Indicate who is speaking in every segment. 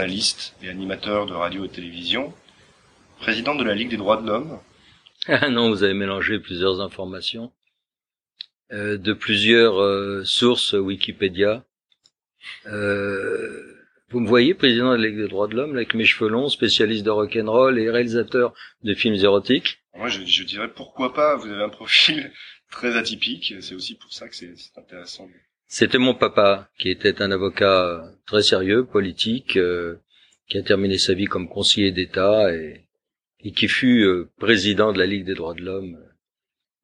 Speaker 1: journaliste et animateur de radio et télévision, président de la Ligue des droits de l'homme.
Speaker 2: Ah non, vous avez mélangé plusieurs informations euh, de plusieurs euh, sources Wikipédia. Euh, vous me voyez, président de la Ligue des droits de l'homme, avec mes cheveux longs, spécialiste de rock'n'roll et réalisateur de films érotiques?
Speaker 1: Moi, je, je dirais pourquoi pas. Vous avez un profil très atypique. C'est aussi pour ça que c'est c'est intéressant.
Speaker 2: C'était mon papa, qui était un avocat très sérieux, politique, euh, qui a terminé sa vie comme conseiller d'État et, qui fut euh, président de la Ligue des droits de l'homme,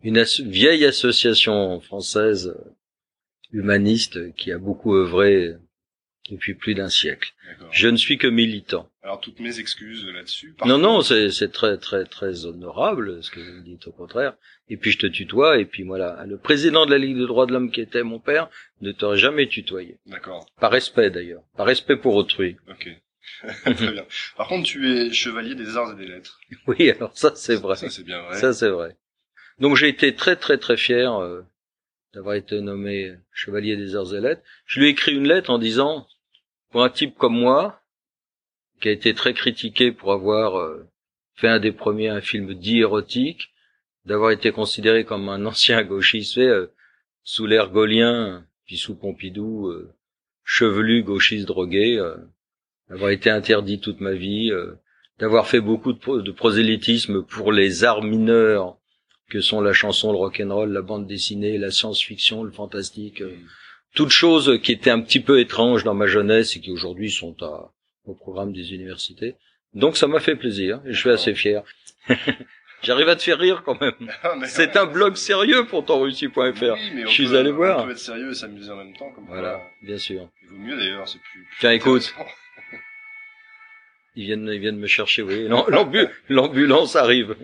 Speaker 2: une vieille association française euh, humaniste qui a beaucoup œuvré depuis plus d'un siècle. Je ne suis que militant.
Speaker 1: Alors toutes mes excuses là-dessus.
Speaker 2: Non, non, c'est c'est très, très, très honorable, ce que vous me dites au contraire. Et puis je te tutoie, et puis voilà. Le président de la Ligue des droits de l'homme qui était mon père ne t'aurait jamais tutoyé.
Speaker 1: D'accord.
Speaker 2: Par respect d'ailleurs. Par respect pour autrui.
Speaker 1: Ok. Très bien. Par contre, tu es chevalier des arts et des lettres.
Speaker 2: Oui, alors ça c'est vrai.
Speaker 1: Ça, c'est bien vrai.
Speaker 2: Ça c'est vrai. Donc j'ai été très, très, très fier euh, d'avoir été nommé chevalier des arts et lettres. Je lui ai écrit une lettre en disant, pour un type comme moi, qui a été très critiqué pour avoir euh, fait un des premiers un film dit érotique, d'avoir été considéré comme un ancien gauchiste euh, sous l'ère gaulien, puis sous Pompidou, euh, chevelu gauchiste drogué, d'avoir été interdit toute ma vie, d'avoir fait beaucoup de, de prosélytisme pour les arts mineurs que sont la chanson, le rock'n'roll, la bande dessinée, la science-fiction, le fantastique, euh, toutes choses qui étaient un petit peu étranges dans ma jeunesse et qui aujourd'hui sont à, au programme des universités. Donc ça m'a fait plaisir et je suis assez fier. J'arrive à te faire rire quand même.
Speaker 1: Ah,
Speaker 2: C'est un blog sérieux pour russie.fr.
Speaker 1: Oui,
Speaker 2: Je suis
Speaker 1: peut-
Speaker 2: allé voir.
Speaker 1: On peut être sérieux et s'amuser en même temps. Comme
Speaker 2: Voilà,
Speaker 1: quoi.
Speaker 2: bien sûr.
Speaker 1: Il vaut mieux d'ailleurs, c'est plus. plus
Speaker 2: Tiens, écoute. Ils viennent, ils viennent me chercher, oui. L'am- l'ambu- L'ambulance arrive.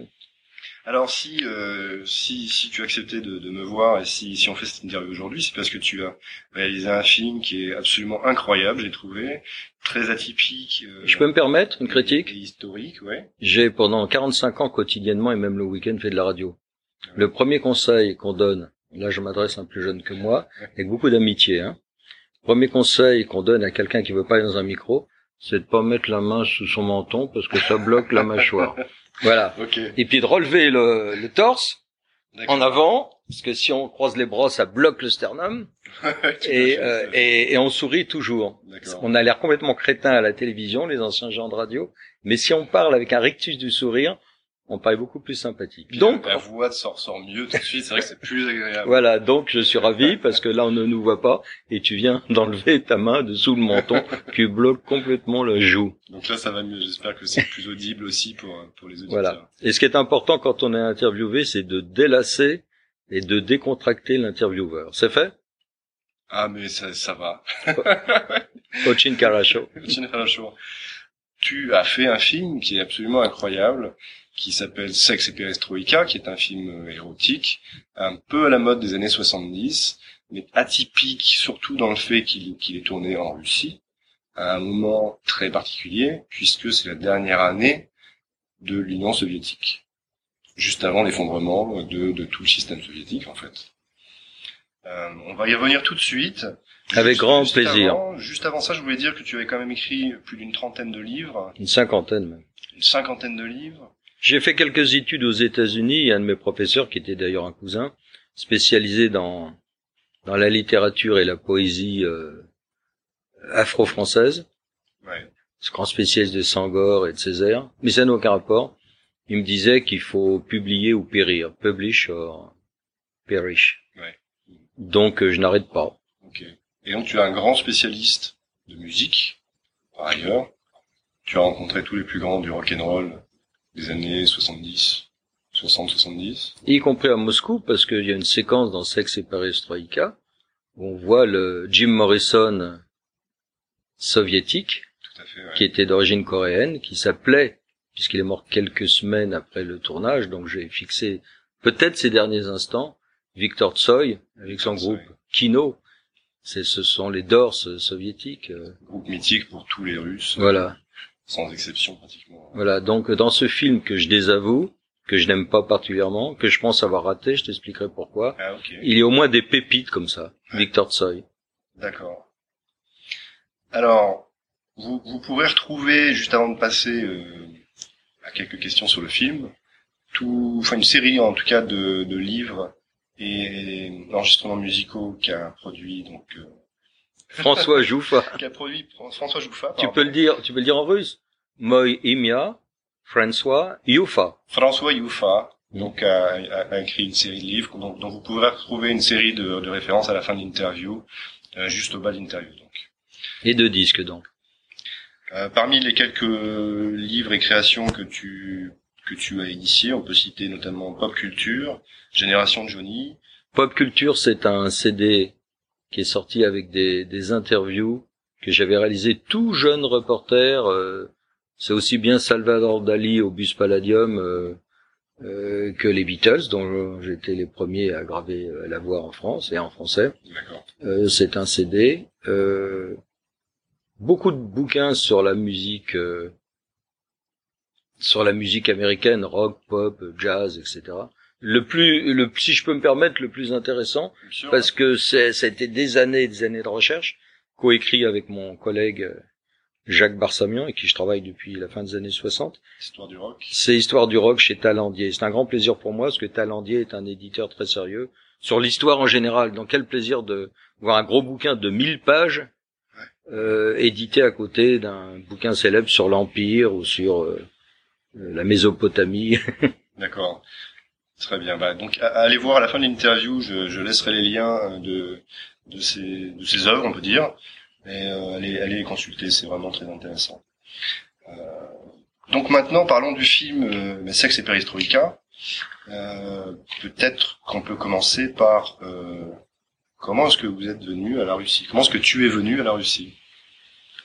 Speaker 1: Alors si euh, si si tu accepté de, de me voir et si si on fait cette interview aujourd'hui, c'est parce que tu as réalisé un film qui est absolument incroyable, j'ai trouvé, très atypique. euh,
Speaker 2: Je peux me permettre une
Speaker 1: et
Speaker 2: critique
Speaker 1: historique, ouais.
Speaker 2: J'ai pendant 45 ans quotidiennement et même le week-end fait de la radio. Le premier conseil qu'on donne, là je m'adresse à un plus jeune que moi, avec beaucoup d'amitié, hein. Premier conseil qu'on donne à quelqu'un qui veut pas aller dans un micro, c'est de pas mettre la main sous son menton parce que ça bloque la mâchoire. Voilà.
Speaker 1: Ok.
Speaker 2: Et puis de relever le, le torse en avant, parce que si on croise les bras, ça bloque le sternum, et, euh, et, et on sourit toujours. On a l'air complètement crétin à la télévision, les anciens gens de radio, mais si on parle avec un rictus du sourire, on paraît beaucoup plus sympathique.
Speaker 1: Puis
Speaker 2: Donc,
Speaker 1: la voix sort, sort mieux tout de suite, c'est vrai que c'est plus agréable.
Speaker 2: voilà, donc je suis ravi parce que là on ne nous voit pas et tu viens d'enlever ta main dessous le menton qui bloque complètement la joue.
Speaker 1: Donc là, ça va mieux. J'espère que c'est plus audible aussi pour pour les auditeurs.
Speaker 2: Voilà. Et ce qui est important quand on est interviewé, c'est de délasser et de décontracter l'intervieweur. C'est fait?
Speaker 1: Ah mais ça ça va. Tu as fait un film qui est absolument incroyable, qui s'appelle Sex et Perestroïka, qui est un film euh, érotique, un peu à la mode des années 70, mais atypique surtout dans le fait qu'il est tourné en Russie, à un moment très particulier, puisque c'est la dernière année de l'Union soviétique, juste avant l'effondrement de, de tout le système soviétique en fait. Euh, on va y revenir tout de suite.
Speaker 2: Avec
Speaker 1: Juste-
Speaker 2: grand
Speaker 1: juste
Speaker 2: plaisir.
Speaker 1: avant- juste avant ça, je voulais dire que tu avais quand même écrit plus d'une trentaine de livres,
Speaker 2: Une cinquantaine même.
Speaker 1: une cinquantaine de livres.
Speaker 2: J'ai fait quelques études aux États-Unis. Un de mes professeurs, qui était d'ailleurs un cousin, spécialisé dans dans la littérature et la poésie euh, afro-française,
Speaker 1: Ouais.
Speaker 2: ce grand spécialiste de Sangor et de Césaire, mais ça n'a aucun rapport. Il me disait qu'il faut publier ou périr, publish or perish.
Speaker 1: Ouais.
Speaker 2: Donc euh, je n'arrête pas.
Speaker 1: Ok. Et donc tu es un grand spécialiste de musique, par ailleurs. Tu as rencontré tous les plus grands du rock'n'roll des années 70, 60-70.
Speaker 2: y compris à Moscou, parce qu'il y a une séquence dans Sex et Perestroïka où on voit le Jim Morrison soviétique,
Speaker 1: Tout à fait. Ouais.
Speaker 2: qui était d'origine coréenne, qui s'appelait, puisqu'il est mort quelques semaines après le tournage, donc j'ai fixé peut-être ces derniers instants, Victor Tsoy, avec son groupe. Kino. C'est, ce sont les Dors soviétiques. euh,
Speaker 1: Groupe mythique pour tous les Russes,
Speaker 2: voilà.
Speaker 1: sans exception pratiquement.
Speaker 2: Voilà. Donc, dans ce film que je désavoue, que je n'aime pas particulièrement, que je pense avoir raté, je t'expliquerai pourquoi.
Speaker 1: Ah.
Speaker 2: Il y a au moins des pépites comme ça.
Speaker 1: Ouais.
Speaker 2: Victor Tsoy.
Speaker 1: D'accord. Alors, vous, vous pourrez retrouver, juste avant de passer euh, à quelques questions sur le film, tout, enfin une série en tout cas de, de livres et d'enregistrements musicaux qu'a produit donc euh,
Speaker 2: François Jouffa.
Speaker 1: qu'a produit François Jouffa.
Speaker 2: Tu peux le dire, tu peux le dire en russe? Moi Imia, François Jouffa.
Speaker 1: François Jouffa
Speaker 2: Mm.
Speaker 1: donc a, a- a écrit une série de livres dont, dont vous pourrez retrouver une série de, de références à la fin de l'interview, euh, juste au bas de l'interview donc.
Speaker 2: Et deux disques donc.
Speaker 1: Euh, parmi les quelques livres et créations que tu que tu as initiés, on peut citer notamment Pop Culture, Génération Johnny,
Speaker 2: Pop Culture, c'est un CD qui est sorti avec des, des interviews que j'avais réalisé tout jeune reporter. euh, c'est aussi bien Salvador Dali au Bus Palladium euh, euh, que les Beatles, dont j'étais les premiers à graver euh, la voix en France et en français. Euh, c'est un CD. Euh, beaucoup de bouquins sur la musique, euh, sur la musique américaine, rock, pop, jazz, etc. Le plus, le si je peux me permettre, le plus intéressant, parce que ça a été des années et des années de recherche, coécrit avec mon collègue Jacques Barsamian, avec qui je travaille depuis la fin des années 60.
Speaker 1: Histoire du rock.
Speaker 2: C'est Histoire du rock chez Talandier. C'est un grand plaisir pour moi, parce que Talandier est un éditeur très sérieux sur l'histoire en général. Donc quel plaisir de voir un gros bouquin de 1000 pages euh, édité à côté d'un bouquin célèbre sur l'Empire ou sur euh, euh, la Mésopotamie.
Speaker 1: D'accord. Très bien. Bah, donc, allez voir à la fin de l'interview, je, je laisserai les liens euh, de, de, ces, de ces œuvres, on peut dire. Et euh, allez, allez les consulter, c'est vraiment très intéressant. Euh, donc maintenant, parlons du film euh, Sexe et Perestroïka. Euh, Peut-être qu'on peut commencer par euh, comment est-ce que vous êtes venu à la Russie? Comment est-ce que tu es venu à la Russie?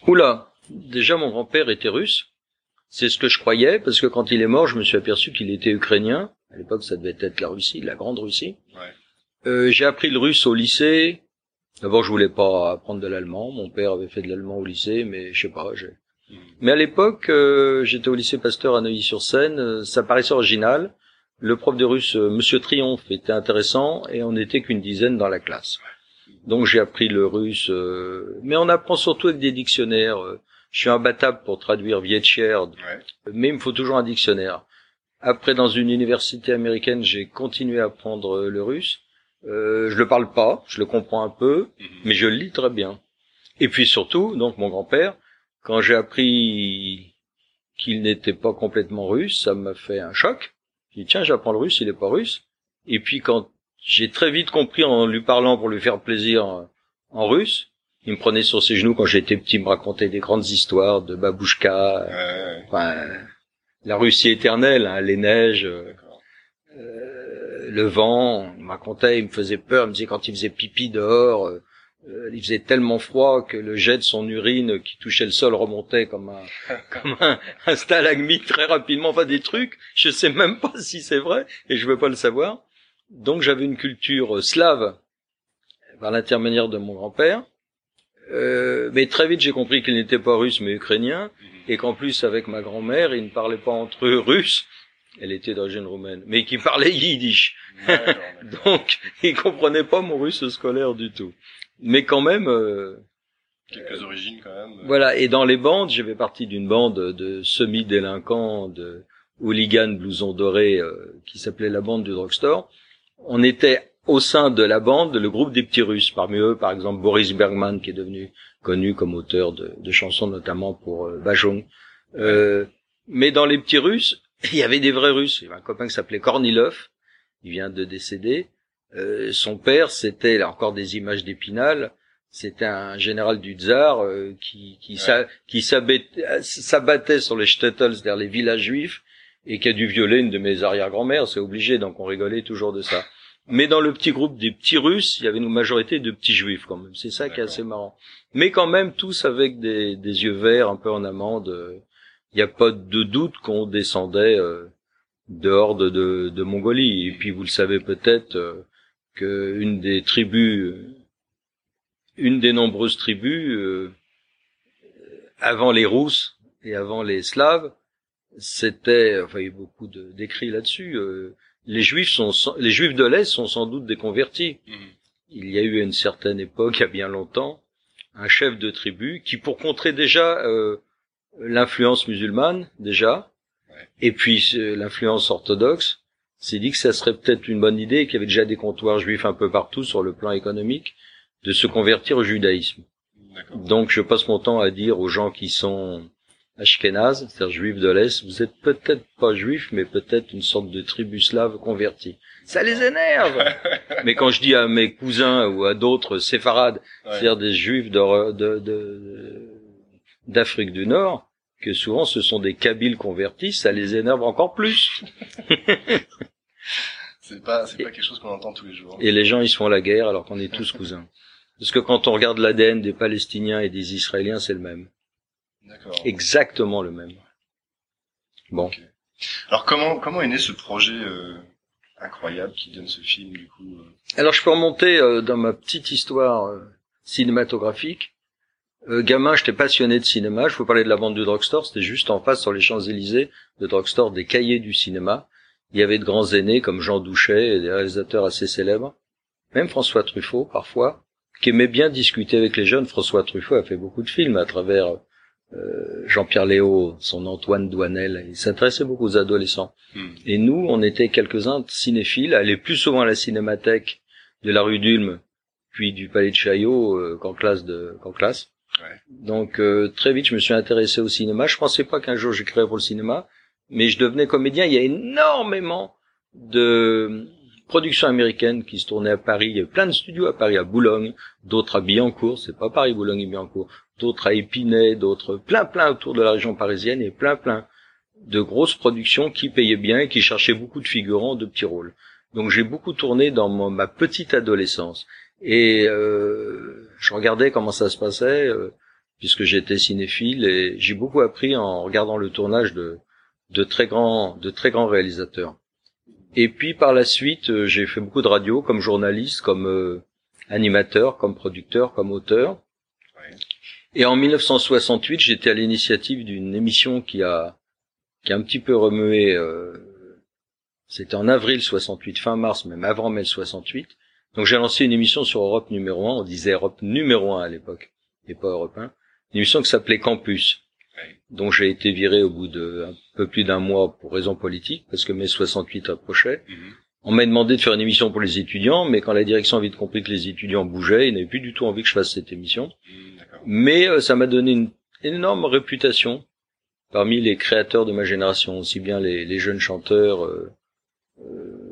Speaker 2: Oula, déjà mon grand-père était russe. C'est ce que je croyais, parce que quand il est mort, je me suis aperçu qu'il était ukrainien. À l'époque, ça devait être la Russie, la grande Russie.
Speaker 1: Ouais.
Speaker 2: Euh, j'ai appris le russe au lycée. D'abord, je voulais pas apprendre de l'allemand. Mon père avait fait de l'allemand au lycée, mais je sais pas. j'ai- Mais à l'époque, euh, j'étais au lycée Pasteur à Neuilly-sur-Seine. euh, ça paraissait original. Le prof de russe, euh, Monsieur Triomphe, était intéressant et on n'était qu'une dizaine dans la classe. Donc j'ai appris le russe, euh, mais on apprend surtout avec des dictionnaires. euh. Je suis imbattable pour traduire Vietcherd,
Speaker 1: Ouais.
Speaker 2: mais il me faut toujours un dictionnaire. Après, dans une université américaine, j'ai continué à apprendre le russe. Euh, je le parle pas, je le comprends un peu,
Speaker 1: Mhm.
Speaker 2: mais je le lis très bien. Et puis surtout, donc mon grand-père, quand j'ai appris qu'il n'était pas complètement russe, ça m'a fait un choc. J'ai dit tiens, j'apprends le russe, il est pas russe. Et puis quand j'ai très vite compris en lui parlant pour lui faire plaisir en russe, il me prenait sur ses genoux quand j'étais petit, il me racontait des grandes histoires de babouchka, euh, enfin, la Russie éternelle, hein, les neiges, euh, le vent, il me racontait, il me faisait peur, il me disait quand il faisait pipi dehors, euh, euh, il faisait tellement froid que le jet de son urine qui touchait le sol remontait comme un, comme un, un stalagmite très rapidement, enfin des trucs, je sais même pas si c'est vrai, et je veux pas le savoir. Donc j'avais une culture slave par l'intermédiaire de mon grand-père, Euh, mais très vite j'ai compris qu'il n'était pas russe mais ukrainien,
Speaker 1: Mhm.
Speaker 2: et qu'en plus avec ma grand-mère, ils ne parlaient pas entre eux russe, elle était d'origine roumaine, mais qui parlait yiddish. Donc, ils comprenaient pas mon russe scolaire du tout. Mais quand même, euh,
Speaker 1: Quelques origines quand même.
Speaker 2: voilà. Et dans les bandes, j'avais partie d'une bande de semi-délinquants, de hooligans blousons dorés, euh, qui s'appelait la bande du drugstore. On était au sein de la bande le groupe des petits Russes. Parmi eux, par exemple, Boris Bergman, qui est devenu connu comme auteur de, de chansons, notamment pour euh, Bajong. Euh, mais dans les petits Russes, il y avait des vrais Russes. Il y avait un copain qui s'appelait Kornilov. Il vient de décéder. Euh, son père, c'était là encore des images d'Épinal. C'était un général du tsar euh, qui qui,
Speaker 1: Ouais.
Speaker 2: s'abattait sur les shtetls, c'est-à-dire les villages juifs, et qui a dû violer une de mes arrière-grand-mères. C'est obligé, donc on rigolait toujours de ça. Mais dans le petit groupe des petits Russes, il y avait une majorité de petits Juifs quand même. C'est ça qui est assez marrant. Mais quand même tous avec des, des yeux verts, un peu en amande. Il n'y a pas de doute qu'on descendait euh, dehors de, de, de Mongolie. Et puis vous le savez peut-être euh, que une des tribus, une des nombreuses tribus euh, avant les Rousses et avant les Slaves, c'était, enfin il y a beaucoup de- d'écrits là-dessus. euh, les Juifs sont, les Juifs de l'Est sont sans doute des convertis.
Speaker 1: Mhm.
Speaker 2: il y a eu à une certaine époque, il y a bien longtemps, un chef de tribu qui, pour contrer déjà euh, l'influence musulmane, déjà, et puis euh, l'influence orthodoxe, s'est dit que ça serait peut-être une bonne idée, qu'il y avait déjà des comptoirs juifs un peu partout sur le plan économique, de se convertir au judaïsme. Donc je passe mon temps à dire aux gens qui sont ashkénazes, c'est-à-dire juifs de l'Est, vous êtes peut-être pas juifs, mais peut-être une sorte de tribu slave convertie. Ça les énerve! Mais quand je dis à mes cousins ou à d'autres séfarades, c'est-à-dire des juifs d'Afrique du Nord, que souvent ce sont des Kabyles convertis, ça les énerve encore plus.
Speaker 1: c'est pas, c'est pas quelque chose qu'on entend tous les jours.
Speaker 2: Et les gens, ils se font la guerre alors qu'on est tous cousins. Parce que quand on regarde l'ADN des Palestiniens et des Israéliens, c'est le même.
Speaker 1: D'accord.
Speaker 2: Exactement le même. Bon.
Speaker 1: Alors comment comment est né ce projet euh, incroyable qui donne ce film du coup euh
Speaker 2: Alors je peux remonter euh, dans ma petite histoire cinématographique. Gamin, j'étais passionné de cinéma. Je vous parler de la bande du drugstore. C'était juste en face sur les Champs Élysées, le drugstore des cahiers du cinéma. Il y avait de grands aînés comme Jean Douchet et des réalisateurs assez célèbres, même François Truffaut parfois qui aimait bien discuter avec les jeunes. François Truffaut a fait beaucoup de films à travers euh, Jean-Pierre Léo, son Antoine Douanel. Il s'intéressait beaucoup aux adolescents. Hmm. Et nous, on était quelques-uns cinéphiles, allaient plus souvent à la cinémathèque de la rue d'Ulm, puis du Palais de Chaillot euh, qu'en classe de qu'en classe. Donc euh, très vite, je me suis intéressé au cinéma. Je pensais pas qu'un jour j'écrirais pour le cinéma, mais je devenais comédien. Il y a énormément de production américaine qui se tournait à Paris. Il y avait plein de studios à Paris, à Boulogne, d'autres à Billancourt, c'est pas Paris, Boulogne et Billancourt, d'autres à Épinay, d'autres plein plein autour de la région parisienne et plein plein de grosses productions qui payaient bien et qui cherchaient beaucoup de figurants de petits rôles. Donc j'ai beaucoup tourné dans ma petite adolescence et euh, je regardais comment ça se passait euh, puisque j'étais cinéphile et j'ai beaucoup appris en regardant le tournage de de très grands de très grands réalisateurs. Et puis par la suite, euh, j'ai fait beaucoup de radio comme journaliste, comme euh, animateur, comme producteur, comme auteur. Et en 1968, j'étais à l'initiative d'une émission qui a qui a un petit peu remué. Euh, C'était en avril 68, fin mars, même avant mai 68. Donc j'ai lancé une émission sur Europe numéro 1. On disait Europe numéro 1 à l'époque, et pas Europe 1. Une émission qui s'appelait Campus dont j'ai été viré au bout de un peu plus d'un mois pour raison politique, parce que mai 68 approchait. Mhm. On m'a demandé de faire une émission pour les étudiants, mais quand la direction a vite compris que les étudiants bougeaient, ils n'avaient plus du tout envie que je fasse cette émission. Mhm, mais euh, ça m'a donné une énorme réputation parmi les créateurs de ma génération, aussi bien les, jeunes chanteurs, euh, euh,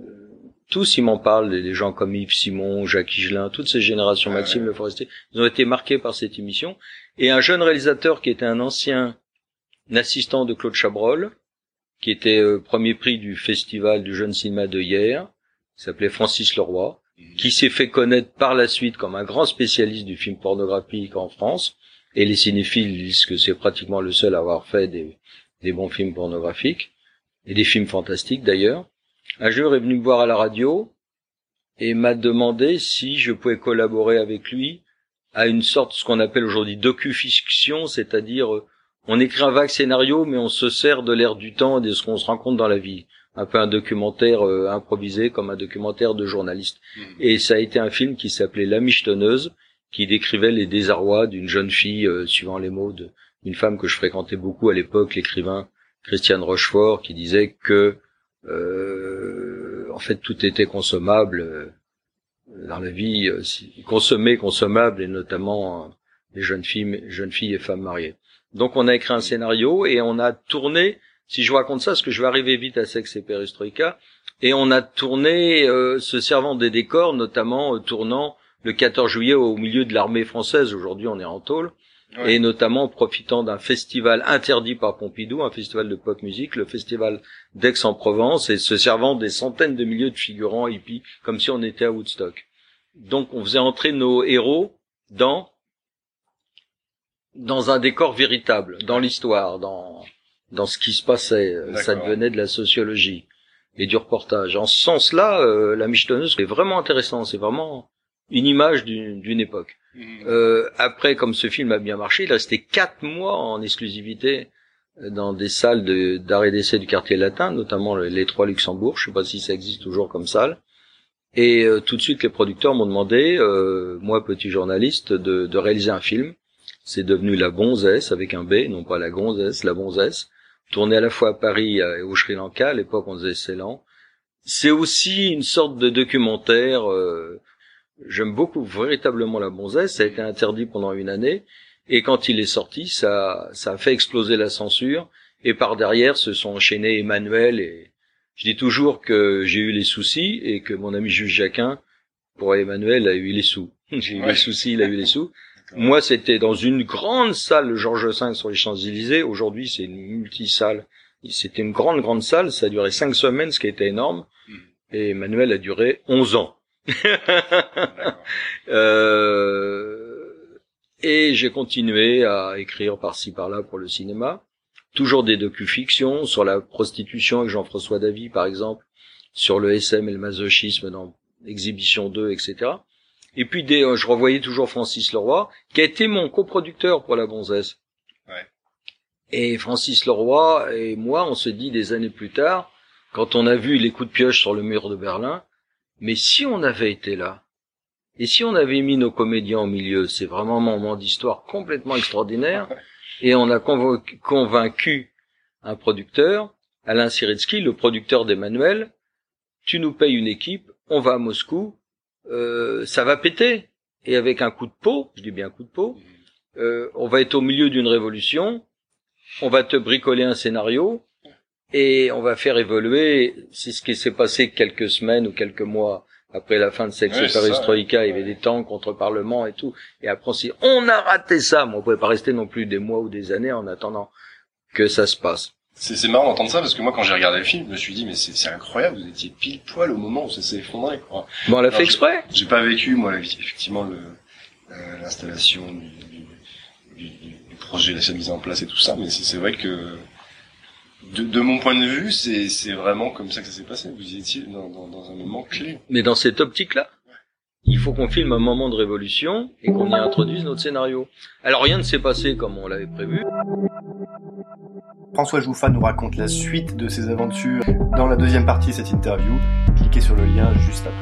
Speaker 2: tous ils m'en parlent, les gens comme Yves Simon, Jacques Higelin, toutes ces générations, ah Maxime Le Forestier, ils ont été marqués par cette émission. Et un jeune réalisateur qui était un ancien assistant de Claude Chabrol, qui était euh, premier prix du festival du jeune cinéma de hier, qui s'appelait Francis Leroy, mhm. qui s'est fait connaître par la suite comme un grand spécialiste du film pornographique en France, et les cinéphiles disent que c'est pratiquement le seul à avoir fait des, des bons films pornographiques, et des films fantastiques d'ailleurs. Un jour est venu me voir à la radio, et m'a demandé si je pouvais collaborer avec lui à une sorte, ce qu'on appelle aujourd'hui docu-fiction, c'est-à-dire euh, on écrit un vague scénario, mais on se sert de l'air du temps et de ce qu'on se rencontre dans la vie. Un peu un documentaire euh, improvisé, comme un documentaire de journaliste. Mmh. Et ça a été un film qui s'appelait La Michetonneuse, qui décrivait les désarrois d'une jeune fille, euh, suivant les mots d'une femme que je fréquentais beaucoup à l'époque, l'écrivain Christiane Rochefort, qui disait que en fait tout était consommable dans la vie euh, consommée, consommable, et notamment euh, les jeunes filles, jeunes filles et femmes mariées. Donc on a écrit un scénario et on a tourné, si je raconte ça, parce que je vais arriver vite à Sex et Perestroïka, et on a tourné euh, se servant des décors, notamment tournant le 14 juillet au milieu de l'armée française, aujourd'hui on est en tôle, et notamment profitant d'un festival interdit par Pompidou, un festival de pop musique, le festival d'Aix-en-Provence, et se servant des centaines de milliers de figurants hippies, comme si on était à Woodstock. Donc on faisait entrer nos héros dans dans un décor véritable, dans l'histoire, dans dans ce qui se passait. Ça devenait de la sociologie et du reportage. En ce sens-là, euh, la michetonneuse est vraiment intéressant. C'est vraiment une image d'une époque. Mhm. Euh, après, comme ce film a bien marché, il restait quatre mois en exclusivité euh, dans des salles d'arrêt d'essai du quartier latin, notamment les trois Luxembourg. Je sais pas si ça existe toujours comme salle. Et euh, tout de suite, les producteurs m'ont demandé, euh, moi petit journaliste, de, de, réaliser un film. C'est devenu La Gonzesse avec un B, non pas La Gonzesse, La Gonzesse, tourné à la fois à Paris et au Sri Lanka. À l'époque, on faisait Ceylan. C'est aussi une sorte de documentaire. Euh, J'aime beaucoup véritablement La Gonzesse. Ça a été interdit pendant une année. Et quand il est sorti, ça, ça a fait exploser la censure. Et par derrière, se sont enchaînés Emmanuel et je dis toujours que j'ai eu les soucis et que mon ami Jules Jacquin, pour Emmanuel, a eu les sous. j'ai eu les soucis, il a eu les sous. Moi, c'était dans une grande salle, le Georges V sur les Champs-Élysées. Aujourd'hui, c'est une multi-salle. C'était une grande, grande salle. Ça a duré cinq semaines, ce qui était énorme. Hmm. Et Emmanuel a duré onze ans. euh, et j'ai continué à écrire par-ci par-là pour le cinéma toujours des docu-fictions sur la prostitution avec Jean-François Davy, par exemple, sur le SM et le masochisme dans Exhibition 2, etc. Et puis des, euh, je revoyais toujours Francis Leroy, qui a été mon coproducteur pour La Gonzesse. Ouais. Et Francis Leroy et moi, on se dit des années plus tard, quand on a vu les coups de pioche sur le mur de Berlin, mais si on avait été là, et si on avait mis nos comédiens au milieu, c'est vraiment un moment d'histoire complètement extraordinaire. et on a convaincu un producteur, Alain Siritsky, le producteur d'Emmanuel, tu nous payes une équipe, on va à Moscou, euh, ça va péter. Et avec un coup de peau, je dis bien un coup de peau, euh, on va être au milieu d'une révolution, on va te bricoler un scénario, et on va faire évoluer, c'est ce qui s'est passé quelques semaines ou quelques mois après la fin de Sex ouais, Perestroïka, il y avait des temps contre Parlement et tout. Et après, on on a raté ça. Mais on pouvait pas rester non plus des mois ou des années en attendant que ça se passe.
Speaker 1: C'est marrant d'entendre ça parce que moi quand j'ai regardé le film, je me suis dit mais c'est incroyable, vous étiez pile poil au moment où ça s'est effondré quoi.
Speaker 2: Bon, on l'a fait exprès.
Speaker 1: J'ai pas vécu moi effectivement le euh, l'installation du, du, du, projet, la mise en place et tout ça, mais c'est vrai que de, de, mon point de vue, c'est vraiment comme ça que ça s'est passé. Vous étiez dans, dans, dans, un moment clé.
Speaker 2: Mais dans cette optique-là, il faut qu'on filme un moment de révolution et qu'on y introduise notre scénario. Alors rien ne s'est passé comme on l'avait prévu.
Speaker 3: François Jouffa nous raconte la suite de ses aventures dans la deuxième partie de cette interview. Cliquez sur le lien juste après.